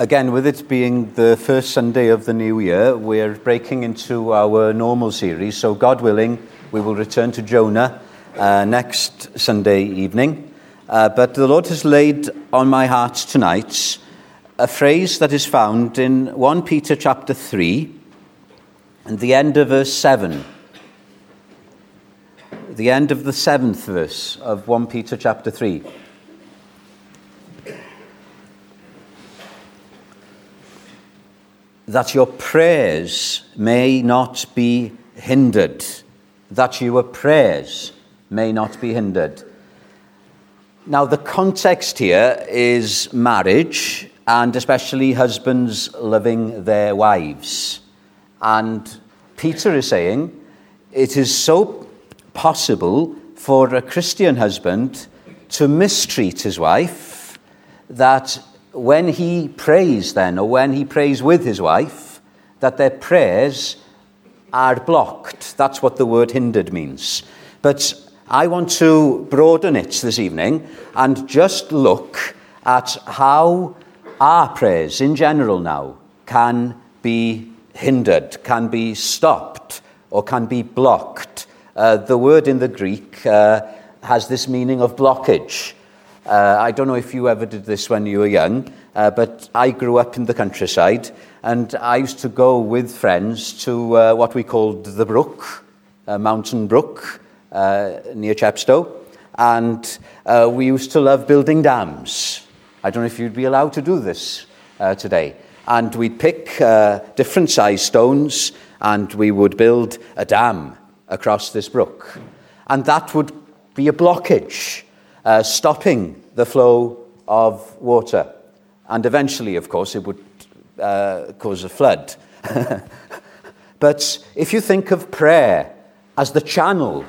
again, with it being the first Sunday of the new year, we're breaking into our normal series. So, God willing, we will return to Jonah uh, next Sunday evening. Uh, but the Lord has laid on my heart tonight a phrase that is found in 1 Peter chapter 3 and the end of verse 7. The end of the seventh verse of 1 Peter chapter 3. That your prayers may not be hindered. That your prayers may not be hindered. Now, the context here is marriage, and especially husbands loving their wives. And Peter is saying it is so possible for a Christian husband to mistreat his wife that when he prays, then, or when he prays with his wife, that their prayers are blocked. That's what the word hindered means. But I want to broaden it this evening and just look at how our prayers in general now can be hindered, can be stopped, or can be blocked. Uh, the word in the Greek uh, has this meaning of blockage. Uh, I don't know if you ever did this when you were young, uh, but I grew up in the countryside and I used to go with friends to uh, what we called the brook, uh, Mountain Brook, uh, near Chepstow. And uh, we used to love building dams. I don't know if you'd be allowed to do this today. And we'd pick different size stones and we would build a dam across this brook. And that would be a blockage uh, stopping the flow of water. And eventually, of course, it would uh, cause a flood. but if you think of prayer as the channel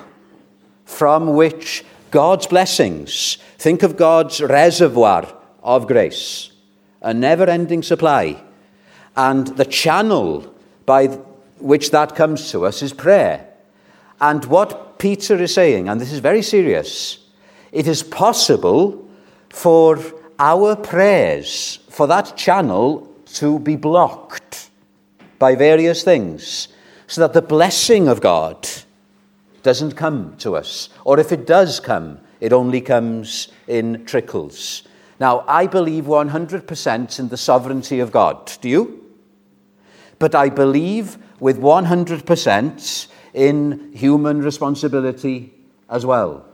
from which God's blessings, think of God's reservoir of grace, a never ending supply. And the channel by which that comes to us is prayer. And what Peter is saying, and this is very serious, it is possible for our prayers, for that channel to be blocked by various things, so that the blessing of God doesn't come to us. Or if it does come, it only comes in trickles. Now, I believe 100% in the sovereignty of God. Do you? But I believe with 100% in human responsibility as well.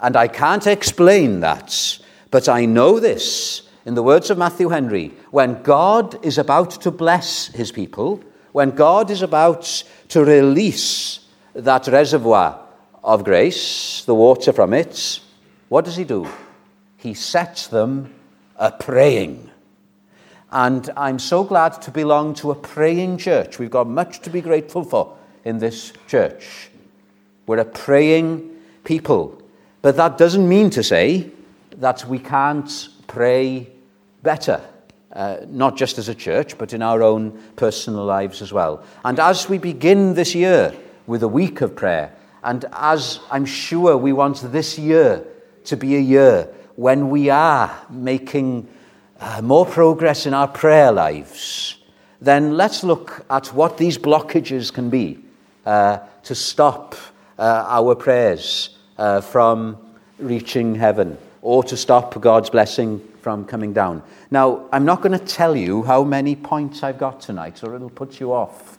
And I can't explain that, but I know this. In the words of Matthew Henry, when God is about to bless his people, when God is about to release that reservoir of grace, the water from it, what does he do? He sets them a praying. And I'm so glad to belong to a praying church. We've got much to be grateful for in this church. We're a praying people. But that doesn't mean to say that we can't pray better, uh, not just as a church, but in our own personal lives as well. And as we begin this year with a week of prayer, and as I'm sure we want this year to be a year when we are making uh, more progress in our prayer lives, then let's look at what these blockages can be uh, to stop uh, our prayers uh, from reaching heaven or to stop God's blessing from coming down. Now, I'm not going to tell you how many points I've got tonight, or it'll put you off.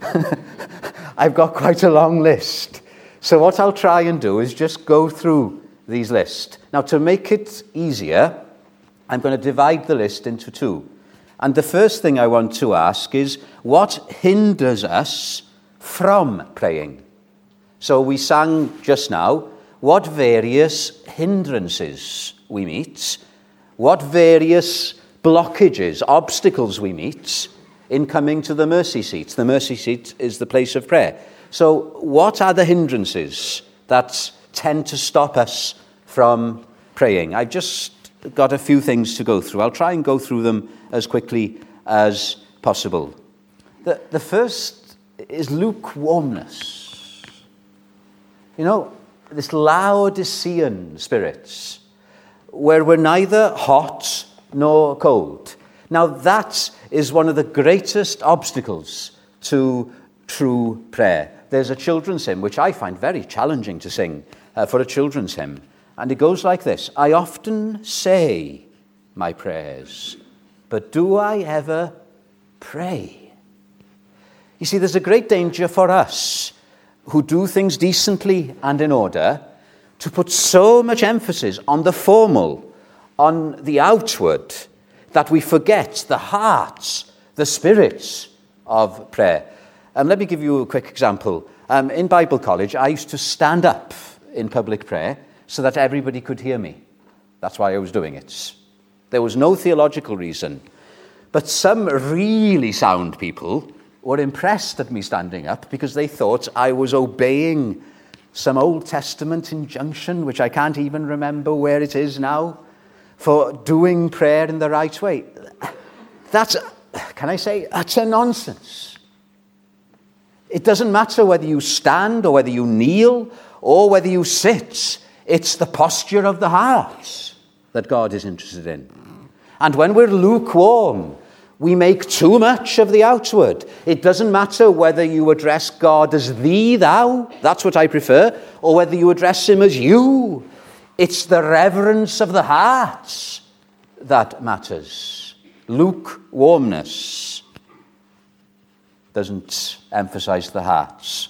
I've got quite a long list. So, what I'll try and do is just go through these lists. Now, to make it easier, I'm going to divide the list into two. And the first thing I want to ask is what hinders us from praying? So, we sang just now what various hindrances we meet, what various blockages, obstacles we meet in coming to the mercy seat. The mercy seat is the place of prayer. So, what are the hindrances that tend to stop us from praying? I've just got a few things to go through. I'll try and go through them as quickly as possible. The, the first is lukewarmness. You know, this Laodicean spirits, where we're neither hot nor cold. Now, that is one of the greatest obstacles to true prayer. There's a children's hymn which I find very challenging to sing uh, for a children's hymn. And it goes like this I often say my prayers, but do I ever pray? You see, there's a great danger for us who do things decently and in order to put so much emphasis on the formal, on the outward, that we forget the hearts, the spirits of prayer. And let me give you a quick example. Um, in Bible college, I used to stand up in public prayer so that everybody could hear me. That's why I was doing it. There was no theological reason. But some really sound people were impressed at me standing up because they thought I was obeying some Old Testament injunction, which I can't even remember where it is now, for doing prayer in the right way. That's, can I say, a nonsense. It doesn't matter whether you stand or whether you kneel or whether you sit, it's the posture of the heart that God is interested in. And when we're lukewarm, we make too much of the outward. It doesn't matter whether you address God as thee, thou, that's what I prefer, or whether you address him as you. It's the reverence of the heart that matters. Lukewarmness doesn't emphasize the hearts.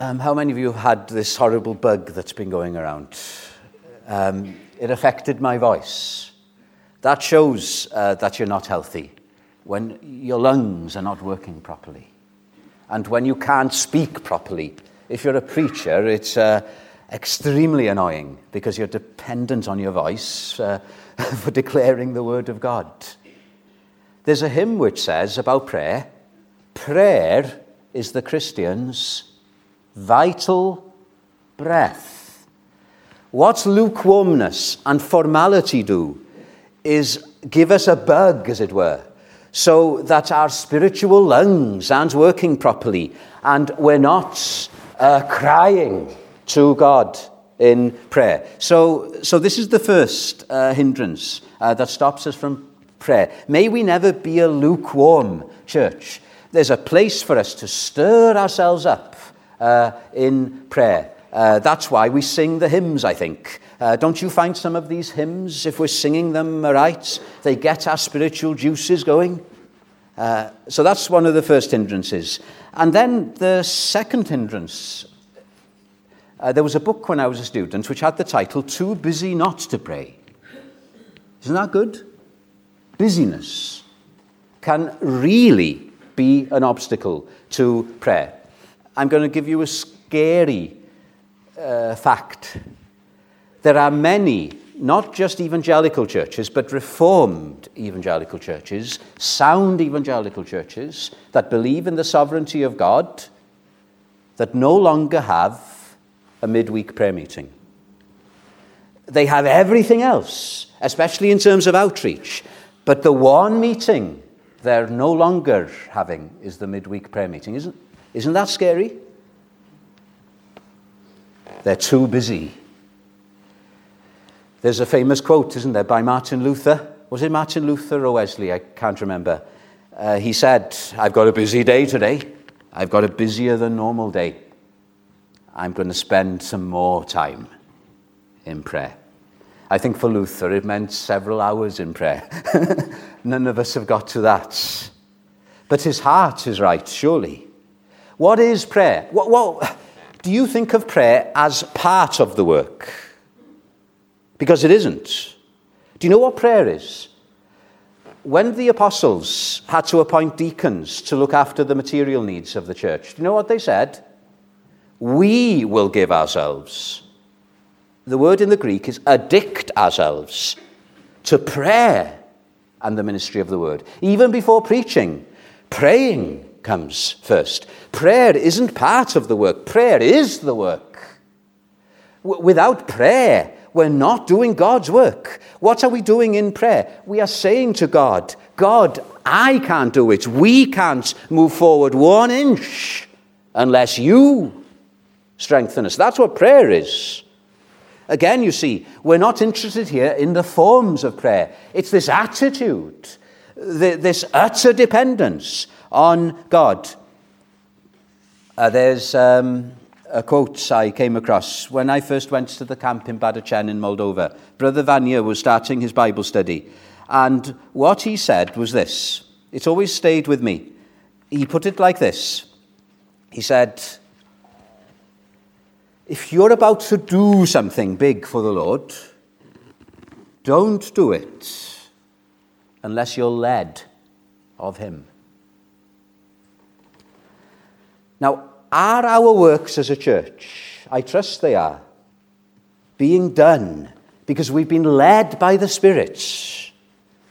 Um, how many of you have had this horrible bug that's been going around? Um, it affected my voice. That shows uh, that you're not healthy when your lungs are not working properly and when you can't speak properly. If you're a preacher, it's uh, extremely annoying because you're dependent on your voice uh, for declaring the word of God. There's a hymn which says about prayer prayer is the Christian's vital breath. What lukewarmness and formality do is give us a bug, as it were, so that our spiritual lungs aren't working properly and we're not uh, crying to God in prayer. So, so this is the first uh, hindrance uh, that stops us from prayer. May we never be a lukewarm church. There's a place for us to stir ourselves up uh, in prayer. Uh, that's why we sing the hymns, I think. Uh, don't you find some of these hymns, if we're singing them right, they get our spiritual juices going? Uh, so that's one of the first hindrances. And then the second hindrance uh, there was a book when I was a student which had the title Too Busy Not to Pray. Isn't that good? Busyness can really be an obstacle to prayer. I'm going to give you a scary uh, fact. There are many, not just evangelical churches, but reformed evangelical churches, sound evangelical churches that believe in the sovereignty of God, that no longer have a midweek prayer meeting. They have everything else, especially in terms of outreach, but the one meeting they're no longer having is the midweek prayer meeting. Isn't, isn't that scary? They're too busy. There's a famous quote, isn't there, by Martin Luther? Was it Martin Luther or Wesley? I can't remember. Uh, he said, I've got a busy day today. I've got a busier than normal day. I'm going to spend some more time in prayer. I think for Luther it meant several hours in prayer. None of us have got to that. But his heart is right, surely. What is prayer? What, what, do you think of prayer as part of the work? Because it isn't. Do you know what prayer is? When the apostles had to appoint deacons to look after the material needs of the church, do you know what they said? We will give ourselves the word in the Greek is addict ourselves to prayer and the ministry of the word. Even before preaching, praying comes first. Prayer isn't part of the work, prayer is the work. W- without prayer, we're not doing God's work. What are we doing in prayer? We are saying to God, God, I can't do it. We can't move forward one inch unless you strengthen us. That's what prayer is. Again, you see, we're not interested here in the forms of prayer. It's this attitude, this utter dependence on God. Uh, there's um, a quote I came across when I first went to the camp in Badachen in Moldova. Brother Vanya was starting his Bible study, and what he said was this. It's always stayed with me. He put it like this He said, if you're about to do something big for the Lord, don't do it unless you're led of Him. Now, are our works as a church, I trust they are, being done because we've been led by the Spirit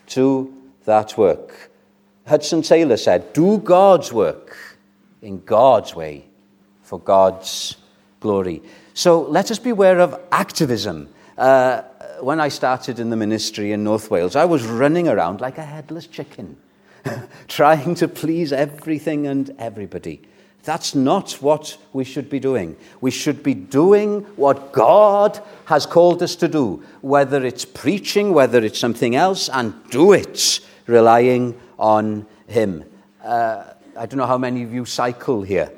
to that work? Hudson Taylor said, Do God's work in God's way for God's glory. So let us beware of activism. Uh, when I started in the ministry in North Wales, I was running around like a headless chicken, trying to please everything and everybody. That's not what we should be doing. We should be doing what God has called us to do, whether it's preaching, whether it's something else, and do it relying on Him. Uh, I don't know how many of you cycle here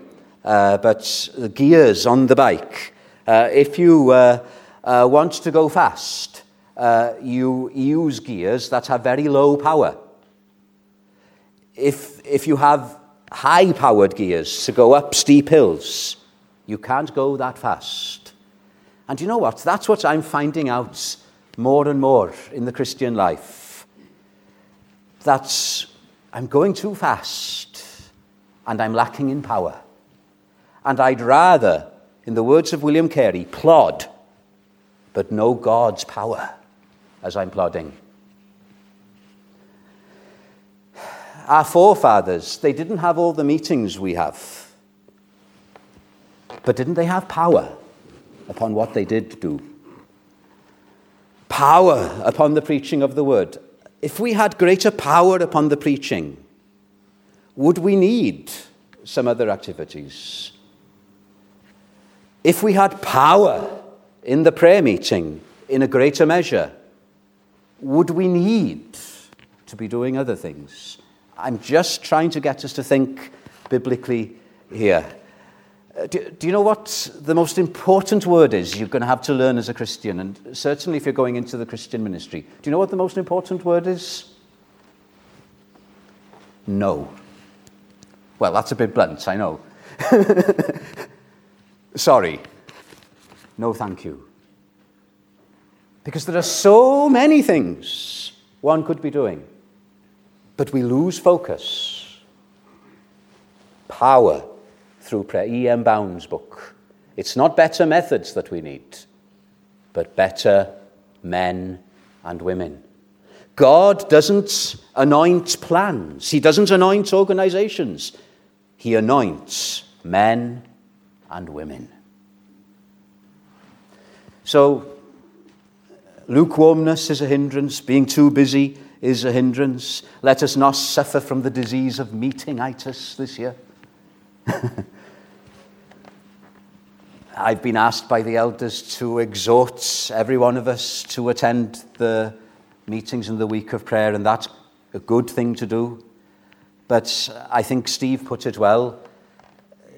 uh, but the gears on the bike. Uh, if you uh, uh, want to go fast, uh, you use gears that have very low power. If, if you have high powered gears to go up steep hills, you can't go that fast. And you know what? That's what I'm finding out more and more in the Christian life. That I'm going too fast and I'm lacking in power. And I'd rather, in the words of William Carey, plod, but know God's power as I'm plodding. Our forefathers, they didn't have all the meetings we have. But didn't they have power upon what they did do? Power upon the preaching of the word. If we had greater power upon the preaching, would we need some other activities? If we had power in the prayer meeting in a greater measure, would we need to be doing other things? I'm just trying to get us to think biblically here. Uh, do, do, you know what the most important word is you're going to have to learn as a Christian? And certainly if you're going into the Christian ministry. Do you know what the most important word is? No. Well, that's a bit blunt, I know. Sorry. No, thank you. Because there are so many things one could be doing, but we lose focus. Power through prayer. E.M. Bounds' book. It's not better methods that we need, but better men and women. God doesn't anoint plans, He doesn't anoint organizations, He anoints men and women. So, lukewarmness is a hindrance, being too busy is a hindrance. Let us not suffer from the disease of meeting meetingitis this year. I've been asked by the elders to exhort every one of us to attend the meetings in the week of prayer, and that's a good thing to do. But I think Steve put it well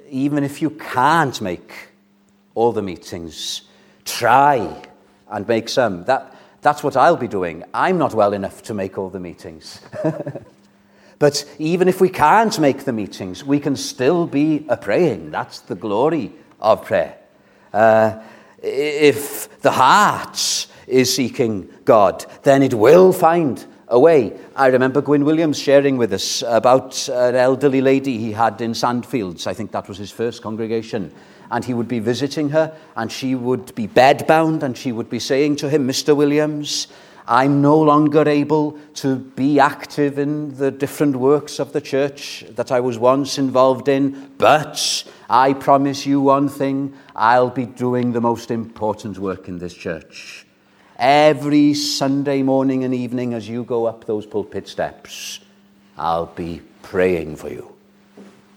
even if you can't make all the meetings, try and make some. That, that's what I'll be doing. I'm not well enough to make all the meetings. but even if we can't make the meetings, we can still be a praying. That's the glory of prayer. Uh, if the heart is seeking God, then it will find a way. I remember Gwyn Williams sharing with us about an elderly lady he had in Sandfields. I think that was his first congregation. And he would be visiting her, and she would be bedbound, and she would be saying to him, Mr. Williams, I'm no longer able to be active in the different works of the church that I was once involved in, but I promise you one thing I'll be doing the most important work in this church. Every Sunday morning and evening as you go up those pulpit steps, I'll be praying for you.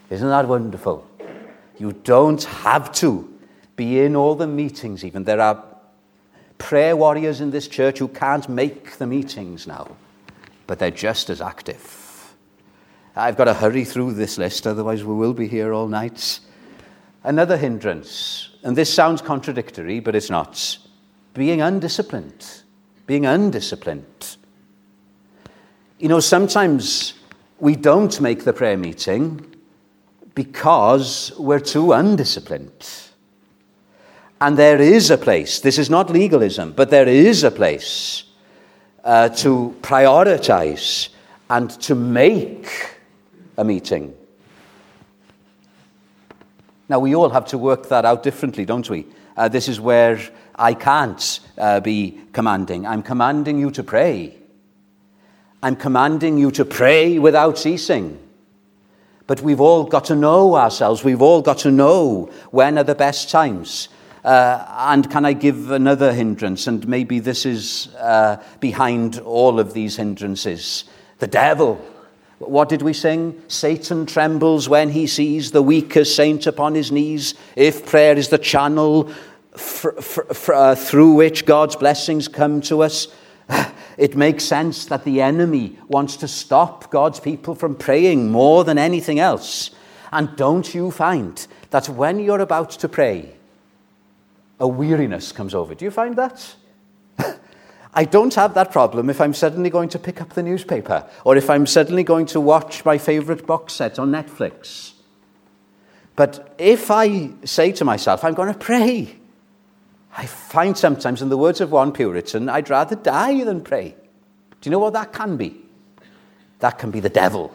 Isn't that wonderful? You don't have to be in all the meetings, even. There are prayer warriors in this church who can't make the meetings now, but they're just as active. I've got to hurry through this list, otherwise, we will be here all night. Another hindrance, and this sounds contradictory, but it's not being undisciplined. Being undisciplined. You know, sometimes we don't make the prayer meeting because we're too undisciplined. And there is a place, this is not legalism, but there is a place uh, to prioritize and to make a meeting. Now, we all have to work that out differently, don't we? Uh, this is where I can't uh, be commanding. I'm commanding you to pray. I'm commanding you to pray without ceasing. But we've all got to know ourselves. We've all got to know when are the best times. Uh, and can I give another hindrance? And maybe this is uh, behind all of these hindrances. The devil. What did we sing? Satan trembles when he sees the weaker saint upon his knees. If prayer is the channel uh, through which God's blessings come to us, it makes sense that the enemy wants to stop God's people from praying more than anything else. And don't you find that when you're about to pray, a weariness comes over? Do you find that? I don't have that problem if I'm suddenly going to pick up the newspaper or if I'm suddenly going to watch my favorite box set on Netflix. But if I say to myself, I'm going to pray, I find sometimes, in the words of one Puritan, I'd rather die than pray. Do you know what that can be? That can be the devil.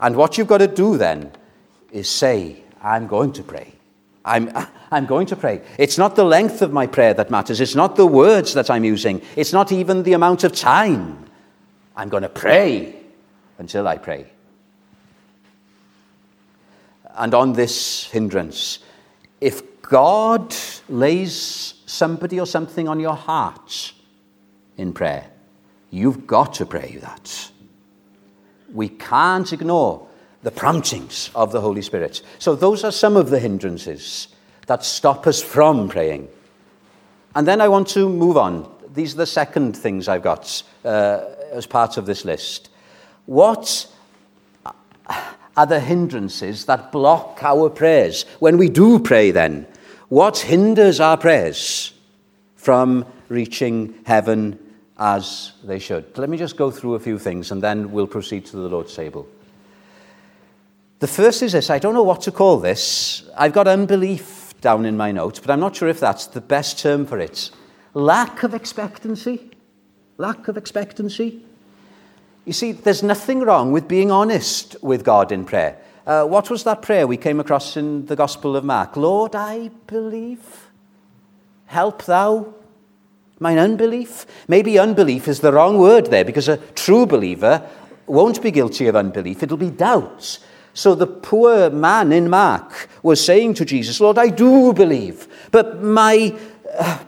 And what you've got to do then is say, I'm going to pray. I'm, I'm going to pray. It's not the length of my prayer that matters. It's not the words that I'm using. It's not even the amount of time. I'm going to pray until I pray. And on this hindrance, if God lays somebody or something on your heart in prayer, you've got to pray that. We can't ignore the promptings of the Holy Spirit. So, those are some of the hindrances that stop us from praying. And then I want to move on. These are the second things I've got uh, as part of this list. What are the hindrances that block our prayers? When we do pray, then, what hinders our prayers from reaching heaven as they should? Let me just go through a few things and then we'll proceed to the Lord's table. The first is this I don't know what to call this. I've got unbelief down in my notes, but I'm not sure if that's the best term for it. Lack of expectancy. Lack of expectancy. You see, there's nothing wrong with being honest with God in prayer. Uh, what was that prayer we came across in the Gospel of Mark? Lord, I believe. Help thou mine unbelief. Maybe unbelief is the wrong word there because a true believer won't be guilty of unbelief, it'll be doubt. So the poor man in Mark was saying to Jesus, Lord, I do believe, but my uh,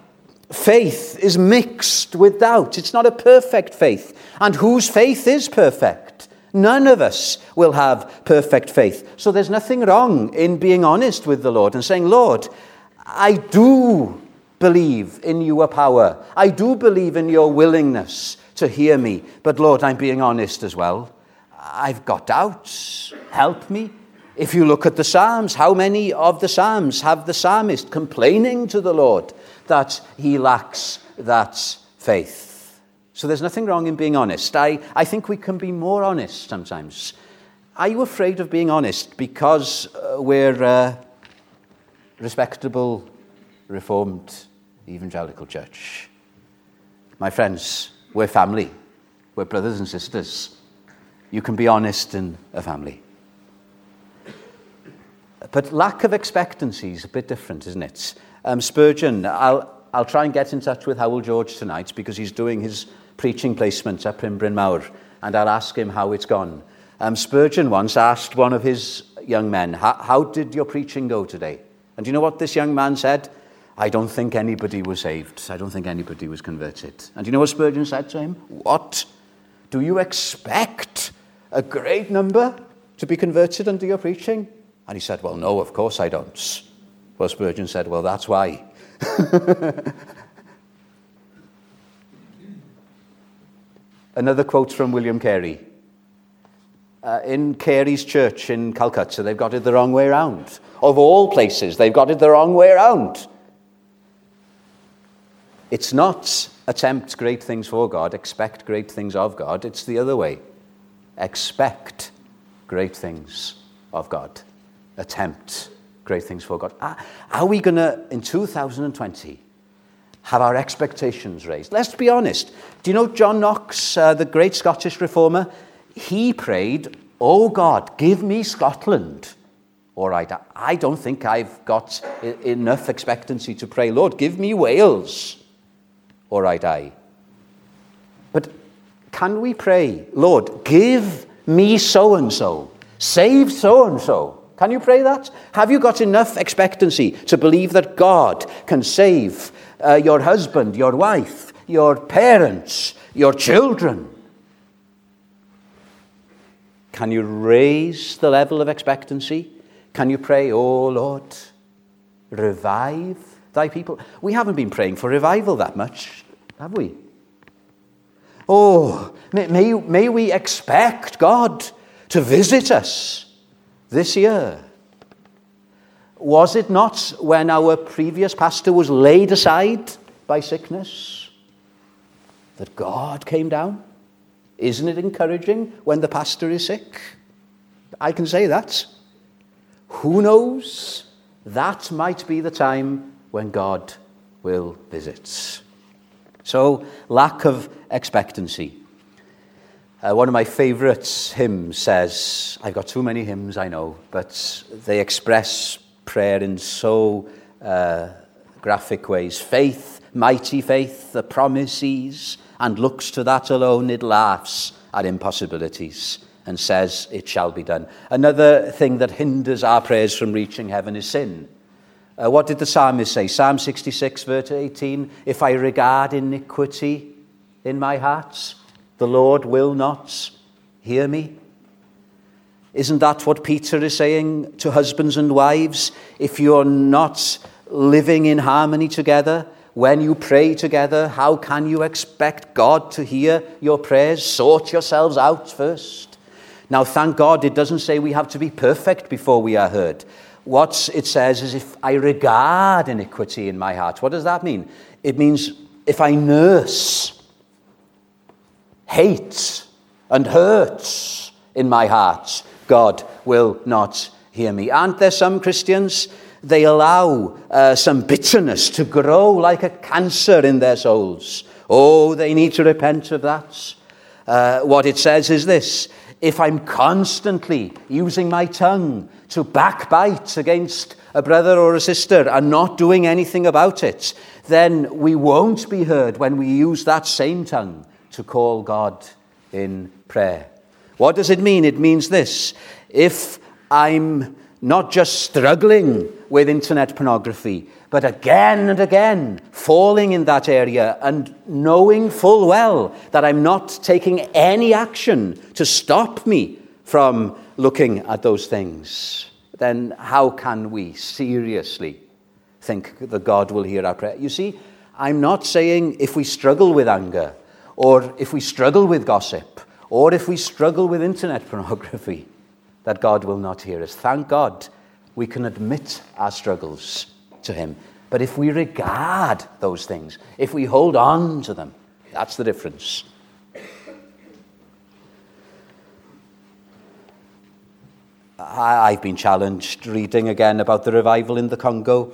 faith is mixed with doubt. It's not a perfect faith. And whose faith is perfect? None of us will have perfect faith. So there's nothing wrong in being honest with the Lord and saying, Lord, I do believe in your power. I do believe in your willingness to hear me. But Lord, I'm being honest as well. I've got doubts. Help me. If you look at the Psalms, how many of the Psalms have the psalmist complaining to the Lord that he lacks that faith? So there's nothing wrong in being honest. I, I think we can be more honest sometimes. Are you afraid of being honest because uh, we're a respectable, reformed, evangelical church? My friends, we're family. We're brothers and sisters. You can be honest in a family. But lack of expectancy is a bit different, isn't it? Um, Spurgeon, I'll, I'll try and get in touch with Howell George tonight because he's doing his preaching placement in Bryn Mawr, and I'll ask him how it's gone. Um, Spurgeon once asked one of his young men, How did your preaching go today? And do you know what this young man said? I don't think anybody was saved. I don't think anybody was converted. And do you know what Spurgeon said to him? What? Do you expect a great number to be converted under your preaching? And he said, Well, no, of course I don't. Well, Spurgeon said, Well, that's why. Another quote from William Carey. Uh, in Carey's church in Calcutta, they've got it the wrong way around. Of all places, they've got it the wrong way around. It's not attempt great things for God, expect great things of God. It's the other way. Expect great things of God. Attempt great things for God. Are we going to, in 2020, have our expectations raised? Let's be honest. Do you know John Knox, uh, the great Scottish reformer? He prayed, Oh God, give me Scotland. All right, I don't think I've got enough expectancy to pray, Lord, give me Wales. All right, I. But can we pray, Lord, give me so and so, save so and so? Can you pray that? Have you got enough expectancy to believe that God can save uh, your husband, your wife, your parents, your children? Can you raise the level of expectancy? Can you pray, Oh Lord, revive thy people? We haven't been praying for revival that much, have we? Oh, may, may, may we expect God to visit us this year. Was it not when our previous pastor was laid aside by sickness that God came down? Isn't it encouraging when the pastor is sick? I can say that. Who knows? That might be the time when God will visit. So, lack of expectancy. Uh, one of my favourite hymns says, I've got too many hymns, I know, but they express prayer in so uh, graphic ways. Faith, mighty faith, the promises, and looks to that alone, it laughs at impossibilities and says, It shall be done. Another thing that hinders our prayers from reaching heaven is sin. Uh, what did the psalmist say? Psalm 66, verse 18 If I regard iniquity in my heart, the Lord will not hear me. Isn't that what Peter is saying to husbands and wives? If you're not living in harmony together, when you pray together, how can you expect God to hear your prayers? Sort yourselves out first. Now, thank God it doesn't say we have to be perfect before we are heard. What it says is if I regard iniquity in my heart. What does that mean? It means if I nurse hate and hurts in my heart, God will not hear me. Aren't there some Christians? They allow uh, some bitterness to grow like a cancer in their souls. Oh, they need to repent of that. Uh, what it says is this if I'm constantly using my tongue to backbite against a brother or a sister and not doing anything about it, then we won't be heard when we use that same tongue to call God in prayer. What does it mean? It means this if I'm not just struggling with internet pornography, but again and again falling in that area and knowing full well that I'm not taking any action to stop me from looking at those things, then how can we seriously think that God will hear our prayer? You see, I'm not saying if we struggle with anger or if we struggle with gossip, or if we struggle with internet pornography, that God will not hear us. Thank God we can admit our struggles to Him. But if we regard those things, if we hold on to them, that's the difference. I've been challenged reading again about the revival in the Congo.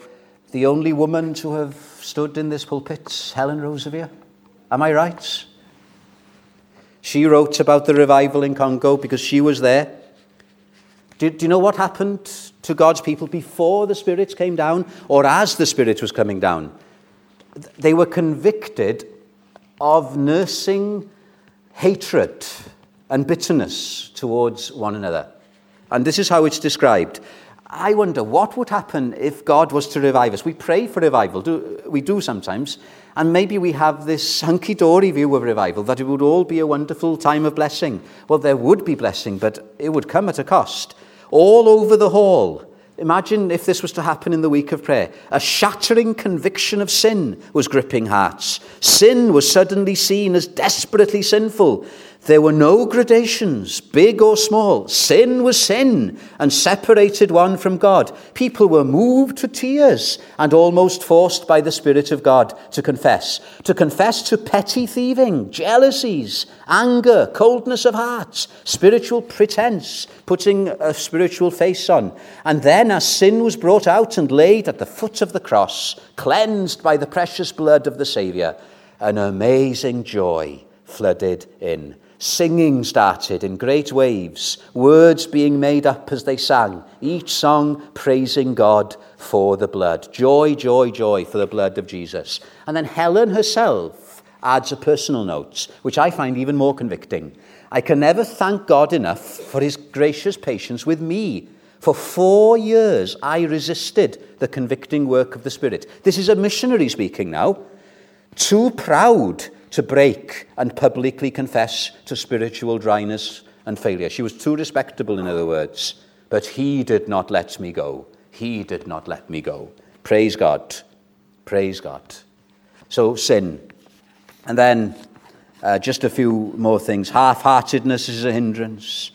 The only woman to have stood in this pulpit, Helen Roseveare. Am I right? She wrote about the revival in Congo because she was there. Do, do, you know what happened to God's people before the Spirit came down or as the Spirit was coming down? They were convicted of nursing hatred and bitterness towards one another. And this is how it's described. I wonder what would happen if God was to revive us. We pray for revival, do, we do sometimes, and maybe we have this hunky dory view of revival that it would all be a wonderful time of blessing. Well, there would be blessing, but it would come at a cost. All over the hall, Imagine if this was to happen in the week of prayer. A shattering conviction of sin was gripping hearts. Sin was suddenly seen as desperately sinful. There were no gradations, big or small. Sin was sin and separated one from God. People were moved to tears and almost forced by the Spirit of God to confess. To confess to petty thieving, jealousies, anger, coldness of heart, spiritual pretense, putting a spiritual face on. And then, as sin was brought out and laid at the foot of the cross, cleansed by the precious blood of the Saviour, an amazing joy flooded in. Singing started in great waves, words being made up as they sang, each song praising God for the blood. Joy, joy, joy for the blood of Jesus. And then Helen herself adds a personal note, which I find even more convicting. I can never thank God enough for his gracious patience with me. For four years, I resisted the convicting work of the Spirit. This is a missionary speaking now. Too proud to break and publicly confess to spiritual dryness and failure. She was too respectable, in other words. But he did not let me go. He did not let me go. Praise God. Praise God. So, sin. And then uh, just a few more things. Half heartedness is a hindrance.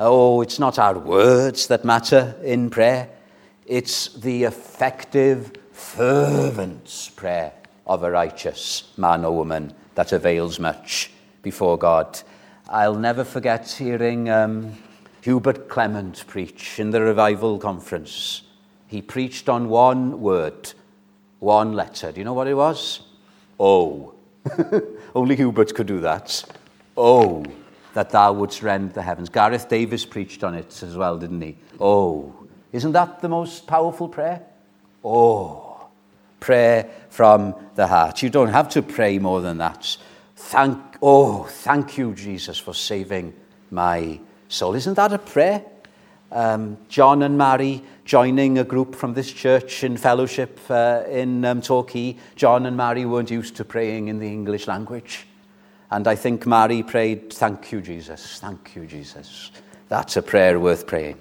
Oh, it's not our words that matter in prayer, it's the effective, fervent prayer of a righteous man or woman that avails much before God. I'll never forget hearing um, Hubert Clement preach in the revival conference. He preached on one word, one letter. Do you know what it was? Oh. Only Hubert could do that. Oh, that thou wouldst rend the heavens. Gareth Davis preached on it as well, didn't he? Oh. Isn't that the most powerful prayer? Oh prayer from the heart. You don't have to pray more than that. Thank, oh, thank you, Jesus, for saving my soul. Isn't that a prayer? Um, John and Mary joining a group from this church in fellowship uh, in um, Torquay. John and Mary weren't used to praying in the English language. And I think Mary prayed, Thank you, Jesus. Thank you, Jesus. That's a prayer worth praying.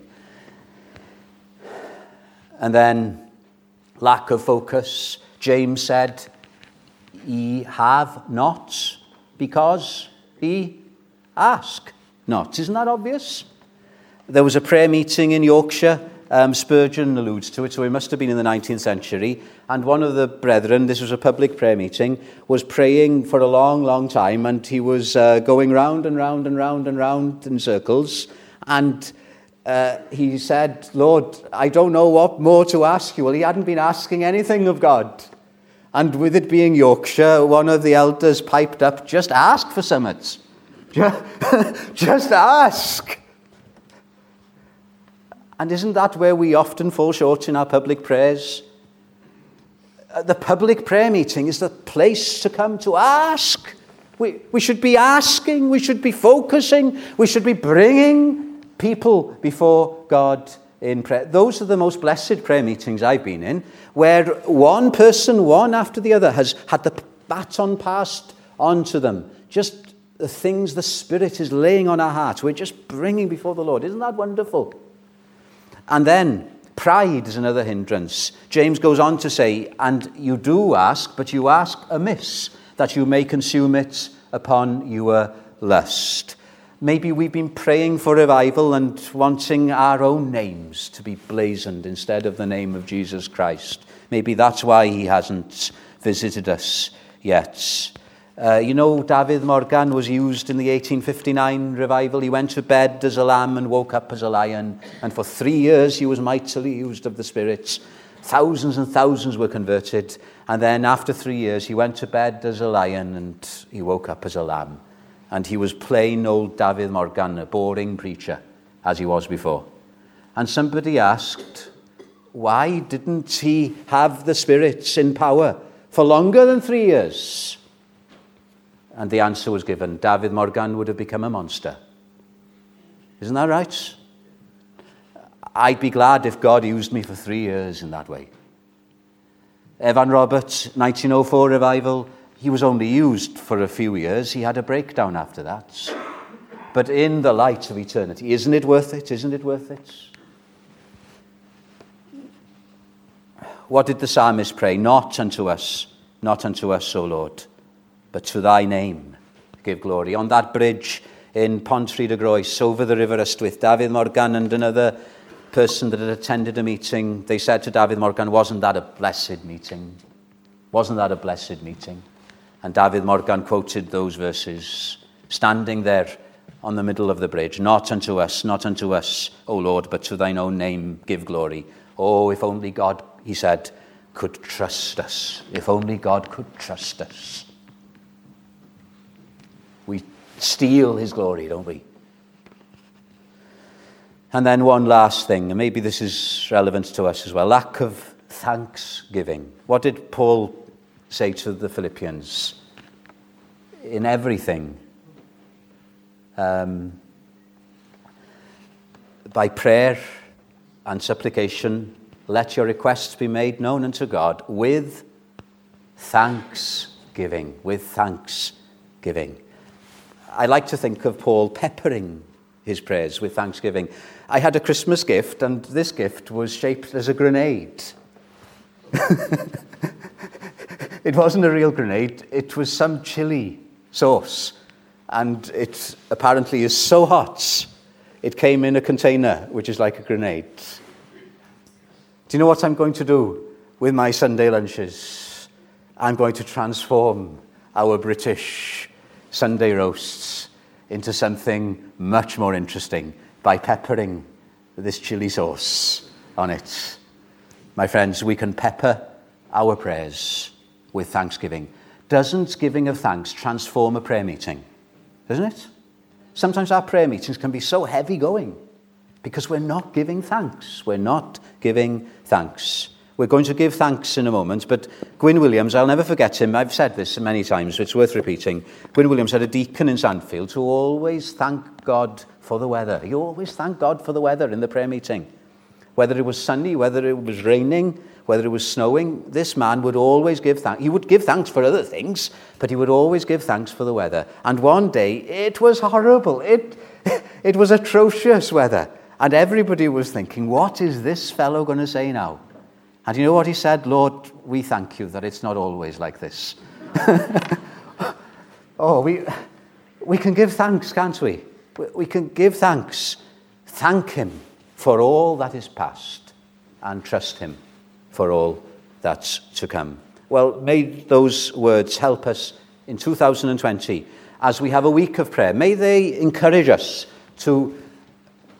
And then lack of focus. James said, Ye have not because ye ask not. Isn't that obvious? There was a prayer meeting in Yorkshire. Um, Spurgeon alludes to it, so it must have been in the 19th century. And one of the brethren, this was a public prayer meeting, was praying for a long, long time, and he was uh, going round and round and round and round in circles. And uh, he said, Lord, I don't know what more to ask you. Well, he hadn't been asking anything of God. And with it being Yorkshire, one of the elders piped up, just ask for summits. just ask. And isn't that where we often fall short in our public prayers? Uh, the public prayer meeting is the place to come to ask. We, we should be asking, we should be focusing, we should be bringing people before God in prayer. Those are the most blessed prayer meetings I've been in, where one person, one after the other, has had the baton passed on to them. Just the things the Spirit is laying on our hearts, we're just bringing before the Lord. Isn't that wonderful? And then, pride is another hindrance. James goes on to say, And you do ask, but you ask amiss, that you may consume it upon your lust. Maybe we've been praying for revival and wanting our own names to be blazoned instead of the name of Jesus Christ. Maybe that's why he hasn't visited us yet. Uh, you know, David Morgan was used in the 1859 revival. He went to bed as a lamb and woke up as a lion. And for three years, he was mightily used of the spirits. Thousands and thousands were converted. And then after three years, he went to bed as a lion and he woke up as a lamb and he was plain old David Morgan, a boring preacher, as he was before. And somebody asked, why didn't he have the spirits in power for longer than three years? And the answer was given David Morgan would have become a monster. Isn't that right? I'd be glad if God used me for three years in that way. Evan Roberts, 1904 revival, he was only used for a few years. He had a breakdown after that. But in the light of eternity, isn't it worth it? Isn't it worth it? what did the psalmist pray? Not unto us, not unto us, O Lord, but to thy name give glory. On that bridge in Pontrhydygroes, over the River Ystwyth, David Morgan and another person that had attended a meeting, they said to David Morgan, Wasn't that a blessed meeting? Wasn't that a blessed meeting? And David Morgan quoted those verses, standing there on the middle of the bridge. Not unto us, not unto us, O Lord, but to thine own name give glory. Oh, if only God, he said, could trust us. If only God could trust us. We steal his glory, don't we? And then one last thing, and maybe this is relevant to us as well lack of thanksgiving. What did Paul say to the Philippians? In everything, um, by prayer and supplication, let your requests be made known unto God with thanksgiving. With thanksgiving. I like to think of Paul peppering his prayers with thanksgiving. I had a Christmas gift, and this gift was shaped as a grenade. it wasn't a real grenade, it was some chili sauce. And it apparently is so hot, it came in a container, which is like a grenade. Do you know what I'm going to do with my Sunday lunches? I'm going to transform our British Sunday roasts into something much more interesting by peppering this chili sauce on it. My friends, we can pepper our prayers with thanksgiving. Doesn't giving of thanks transform a prayer meeting? Doesn't it? Sometimes our prayer meetings can be so heavy going because we're not giving thanks. We're not giving thanks. We're going to give thanks in a moment, but Gwyn Williams, I'll never forget him. I've said this many times, it's worth repeating. Gwyn Williams had a deacon in Sandfield who always thanked God for the weather. He always thanked God for the weather in the prayer meeting. Whether it was sunny, whether it was raining, whether it was snowing, this man would always give thanks. He would give thanks for other things, but he would always give thanks for the weather. And one day, it was horrible. It, it was atrocious weather. And everybody was thinking, what is this fellow going to say now? And you know what he said? Lord, we thank you that it's not always like this. oh, we, we can give thanks, can't we? We can give thanks. Thank him for all that is past and trust him for all that's to come. Well, may those words help us in 2020 as we have a week of prayer. May they encourage us to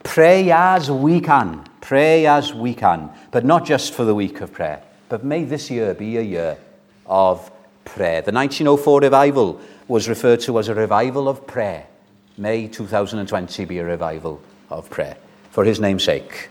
pray as we can Pray as we can, but not just for the week of prayer. But may this year be a year of prayer. The 1904 revival was referred to as a revival of prayer. May 2020 be a revival of prayer. For his name's sake.